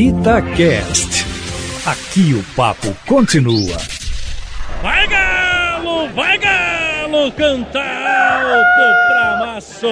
Itacast. Aqui o papo continua. Vai galo, vai galo, canta alto pra massa.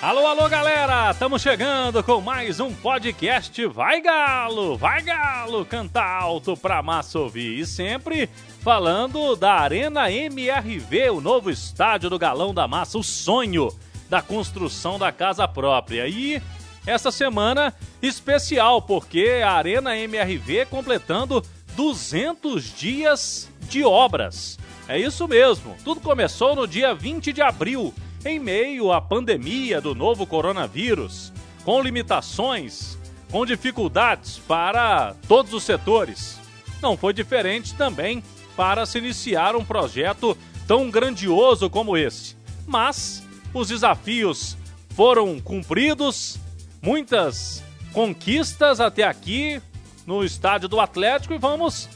Alô, alô, galera! Estamos chegando com mais um podcast Vai Galo, Vai Galo, canta alto pra massa ouvir. E sempre falando da Arena MRV, o novo estádio do Galão da Massa, o sonho da construção da casa própria. E essa semana especial, porque a Arena MRV completando 200 dias de obras. É isso mesmo, tudo começou no dia 20 de abril, em meio à pandemia do novo coronavírus, com limitações, com dificuldades para todos os setores. Não foi diferente também para se iniciar um projeto tão grandioso como esse. Mas os desafios foram cumpridos, muitas conquistas até aqui no estádio do Atlético e vamos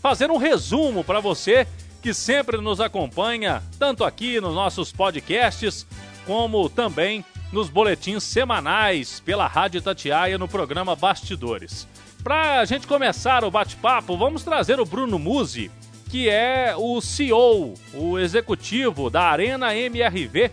fazer um resumo para você que sempre nos acompanha, tanto aqui nos nossos podcasts, como também nos boletins semanais pela Rádio Tatiaia no programa Bastidores. Para a gente começar o bate-papo, vamos trazer o Bruno Musi, que é o CEO, o executivo da Arena MRV.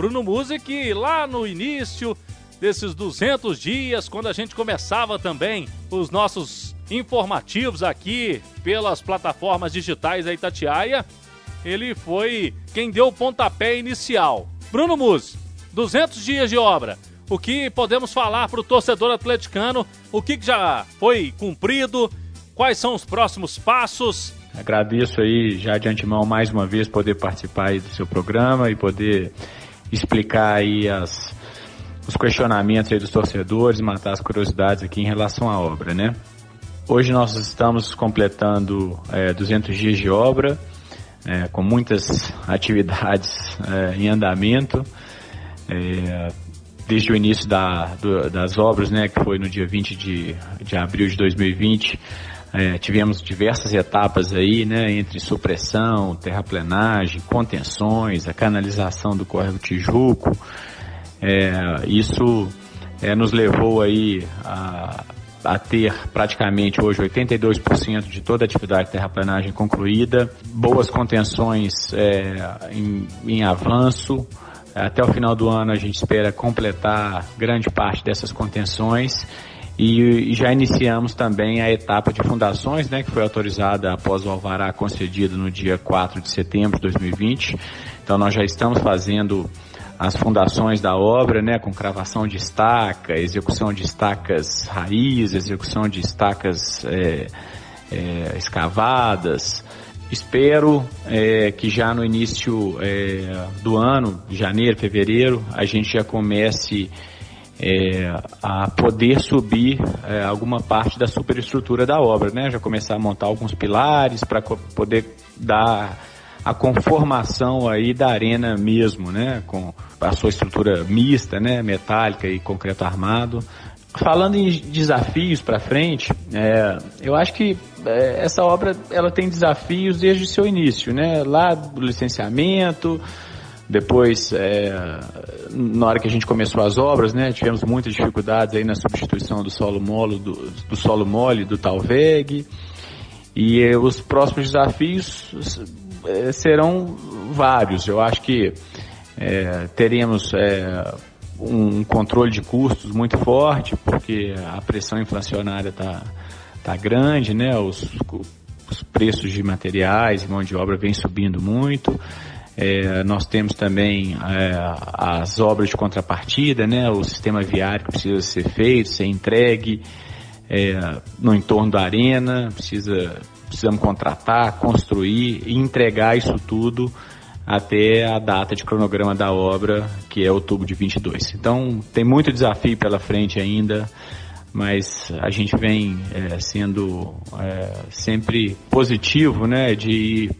Bruno Musi, que lá no início desses 200 dias, quando a gente começava também os nossos informativos aqui pelas plataformas digitais da Itatiaia, ele foi quem deu o pontapé inicial. Bruno Musi, 200 dias de obra. O que podemos falar para o torcedor atleticano? O que já foi cumprido? Quais são os próximos passos? Agradeço aí já de antemão mais uma vez poder participar do seu programa e poder explicar aí as, os questionamentos aí dos torcedores, matar as curiosidades aqui em relação à obra, né? Hoje nós estamos completando é, 200 dias de obra, é, com muitas atividades é, em andamento. É, desde o início da, do, das obras, né, que foi no dia 20 de, de abril de 2020, é, tivemos diversas etapas aí, né, entre supressão, terraplenagem, contenções, a canalização do córrego Tijuco. É, isso é, nos levou aí a, a ter praticamente hoje 82% de toda a atividade de terraplenagem concluída, boas contenções é, em, em avanço. Até o final do ano a gente espera completar grande parte dessas contenções e já iniciamos também a etapa de fundações, né, que foi autorizada após o alvará concedido no dia 4 de setembro de 2020. Então nós já estamos fazendo as fundações da obra, né, com cravação de estaca, execução de estacas raiz, execução de estacas é, é, escavadas. Espero é, que já no início é, do ano, janeiro, fevereiro, a gente já comece é, a poder subir é, alguma parte da superestrutura da obra, né? Já começar a montar alguns pilares para poder dar a conformação aí da arena mesmo, né? Com a sua estrutura mista, né? Metálica e concreto armado. Falando em desafios para frente, é, eu acho que é, essa obra ela tem desafios desde o seu início, né? Lá do licenciamento, depois, é, na hora que a gente começou as obras, né, tivemos muitas dificuldades aí na substituição do solo mole, do, do solo mole, do Talveg. E é, os próximos desafios é, serão vários. Eu acho que é, teremos é, um controle de custos muito forte, porque a pressão inflacionária está tá grande, né? Os, os preços de materiais e mão de obra vêm subindo muito. É, nós temos também é, as obras de contrapartida, né, o sistema viário que precisa ser feito, ser entregue é, no entorno da arena, precisa, precisamos contratar, construir e entregar isso tudo até a data de cronograma da obra, que é outubro de 22. Então tem muito desafio pela frente ainda, mas a gente vem é, sendo é, sempre positivo né, de ir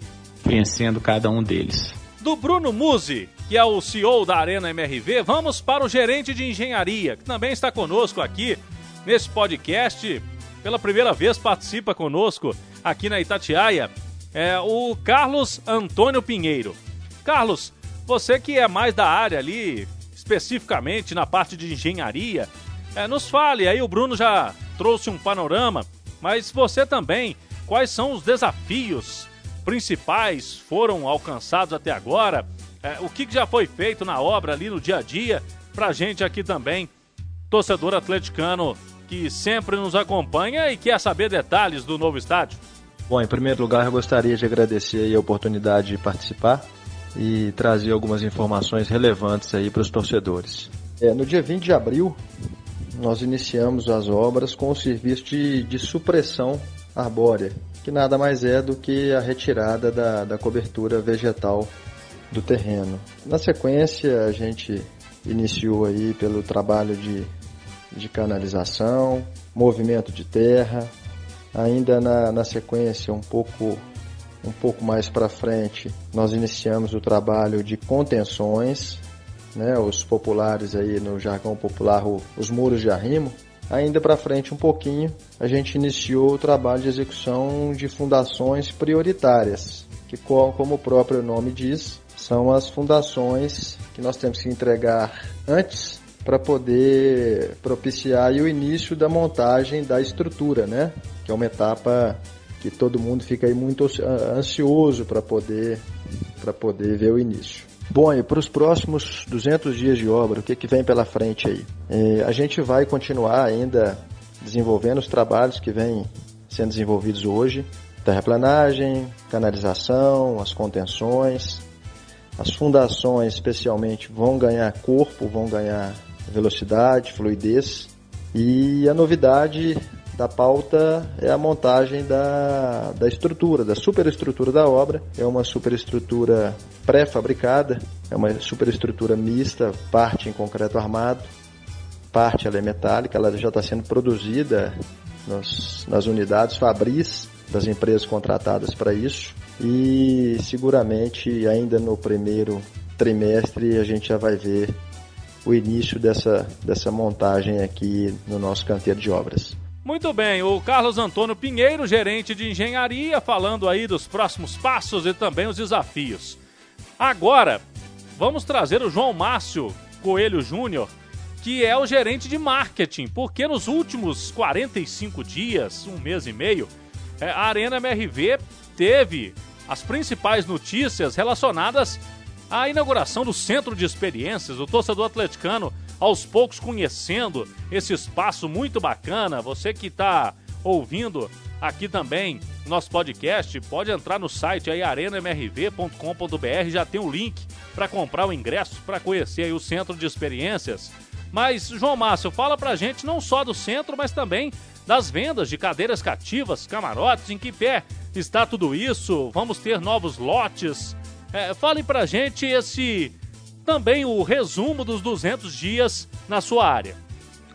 vencendo cada um deles. Do Bruno Musi, que é o CEO da Arena MRV, vamos para o gerente de engenharia, que também está conosco aqui nesse podcast. Pela primeira vez participa conosco aqui na Itatiaia, é o Carlos Antônio Pinheiro. Carlos, você que é mais da área ali, especificamente na parte de engenharia. É, nos fale, aí o Bruno já trouxe um panorama, mas você também, quais são os desafios principais foram alcançados até agora? É, o que já foi feito na obra ali no dia a dia? Pra gente aqui também, torcedor atleticano que sempre nos acompanha e quer saber detalhes do novo estádio. Bom, em primeiro lugar, eu gostaria de agradecer a oportunidade de participar e trazer algumas informações relevantes aí para os torcedores. É, no dia 20 de abril, nós iniciamos as obras com o serviço de, de supressão arbórea, que nada mais é do que a retirada da, da cobertura vegetal do terreno. Na sequência, a gente iniciou aí pelo trabalho de, de canalização, movimento de terra, Ainda na, na sequência, um pouco, um pouco mais para frente, nós iniciamos o trabalho de contenções, né, os populares aí no jargão popular, os muros de arrimo. Ainda para frente um pouquinho, a gente iniciou o trabalho de execução de fundações prioritárias, que como o próprio nome diz, são as fundações que nós temos que entregar antes para poder propiciar o início da montagem da estrutura, né? que é uma etapa que todo mundo fica aí muito ansioso para poder, para poder ver o início. Bom, e para os próximos 200 dias de obra, o que, que vem pela frente aí? É, a gente vai continuar ainda desenvolvendo os trabalhos que vêm sendo desenvolvidos hoje, terraplanagem, canalização, as contenções, as fundações especialmente vão ganhar corpo, vão ganhar velocidade, fluidez, e a novidade da pauta é a montagem da, da estrutura, da superestrutura da obra. É uma superestrutura pré-fabricada, é uma superestrutura mista, parte em concreto armado, parte ela é metálica, ela já está sendo produzida nos, nas unidades Fabris das empresas contratadas para isso e seguramente ainda no primeiro trimestre a gente já vai ver o início dessa, dessa montagem aqui no nosso canteiro de obras. Muito bem, o Carlos Antônio Pinheiro, gerente de engenharia, falando aí dos próximos passos e também os desafios. Agora, vamos trazer o João Márcio Coelho Júnior, que é o gerente de marketing, porque nos últimos 45 dias, um mês e meio, é, a Arena MRV teve as principais notícias relacionadas à inauguração do Centro de Experiências. O torcedor atleticano aos poucos conhecendo esse espaço muito bacana. Você que está ouvindo aqui também nosso podcast, pode entrar no site aí arenamrv.com.br, já tem o link para comprar o ingresso para conhecer o centro de experiências. Mas João Márcio, fala pra gente não só do centro, mas também das vendas de cadeiras cativas, camarotes, em que pé está tudo isso? Vamos ter novos lotes? É, fale pra gente esse também o resumo dos 200 dias na sua área.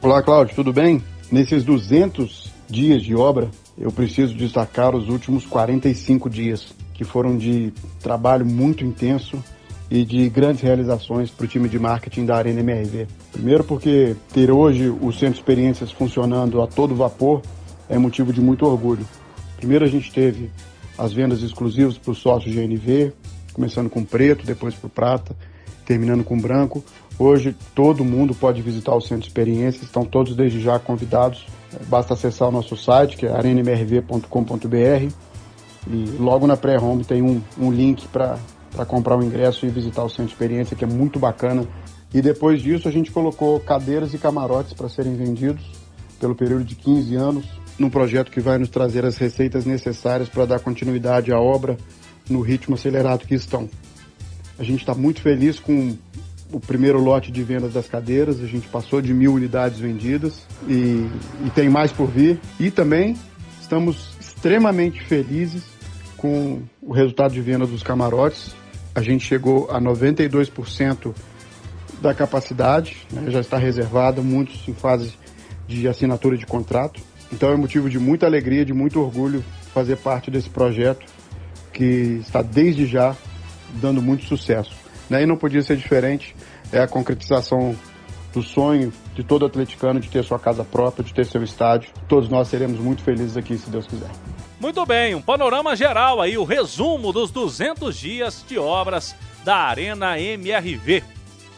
Olá, Cláudio, tudo bem? Nesses 200 dias de obra, eu preciso destacar os últimos 45 dias, que foram de trabalho muito intenso e de grandes realizações para o time de marketing da Arena MRV. Primeiro porque ter hoje o Centro de Experiências funcionando a todo vapor é motivo de muito orgulho. Primeiro a gente teve as vendas exclusivas para os sócios GNV, começando com preto, depois para prata, terminando com branco. Hoje todo mundo pode visitar o Centro de Experiências, estão todos desde já convidados. Basta acessar o nosso site, que é arenamrv.com.br e logo na pré-home tem um, um link para comprar o ingresso e visitar o Centro de Experiência, que é muito bacana. E depois disso a gente colocou cadeiras e camarotes para serem vendidos pelo período de 15 anos, num projeto que vai nos trazer as receitas necessárias para dar continuidade à obra no ritmo acelerado que estão. A gente está muito feliz com o primeiro lote de vendas das cadeiras, a gente passou de mil unidades vendidas e, e tem mais por vir. E também estamos extremamente felizes com o resultado de venda dos camarotes. A gente chegou a 92% da capacidade, né, já está reservada, muitos em fase de assinatura de contrato. Então é motivo de muita alegria, de muito orgulho fazer parte desse projeto que está desde já dando muito sucesso. Né? E não podia ser diferente, é a concretização do sonho de todo atleticano de ter sua casa própria, de ter seu estádio. Todos nós seremos muito felizes aqui, se Deus quiser. Muito bem, um panorama geral aí, o resumo dos 200 dias de obras da Arena MRV,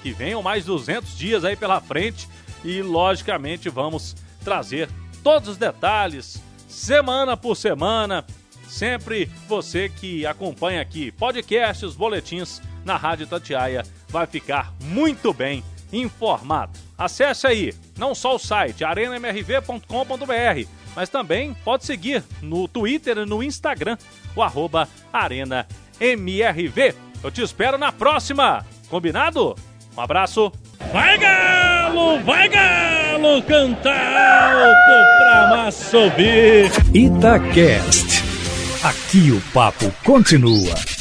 que venham mais 200 dias aí pela frente e, logicamente, vamos trazer todos os detalhes, semana por semana. Sempre você que acompanha aqui podcasts, boletins na Rádio Tatiaia vai ficar muito bem informado. Acesse aí não só o site arenamrv.com.br, mas também pode seguir no Twitter e no Instagram, o arroba arenamrv. Eu te espero na próxima, combinado? Um abraço. Vai Galo, vai Galo, cantar alto pra massa ouvir. Aqui o papo continua.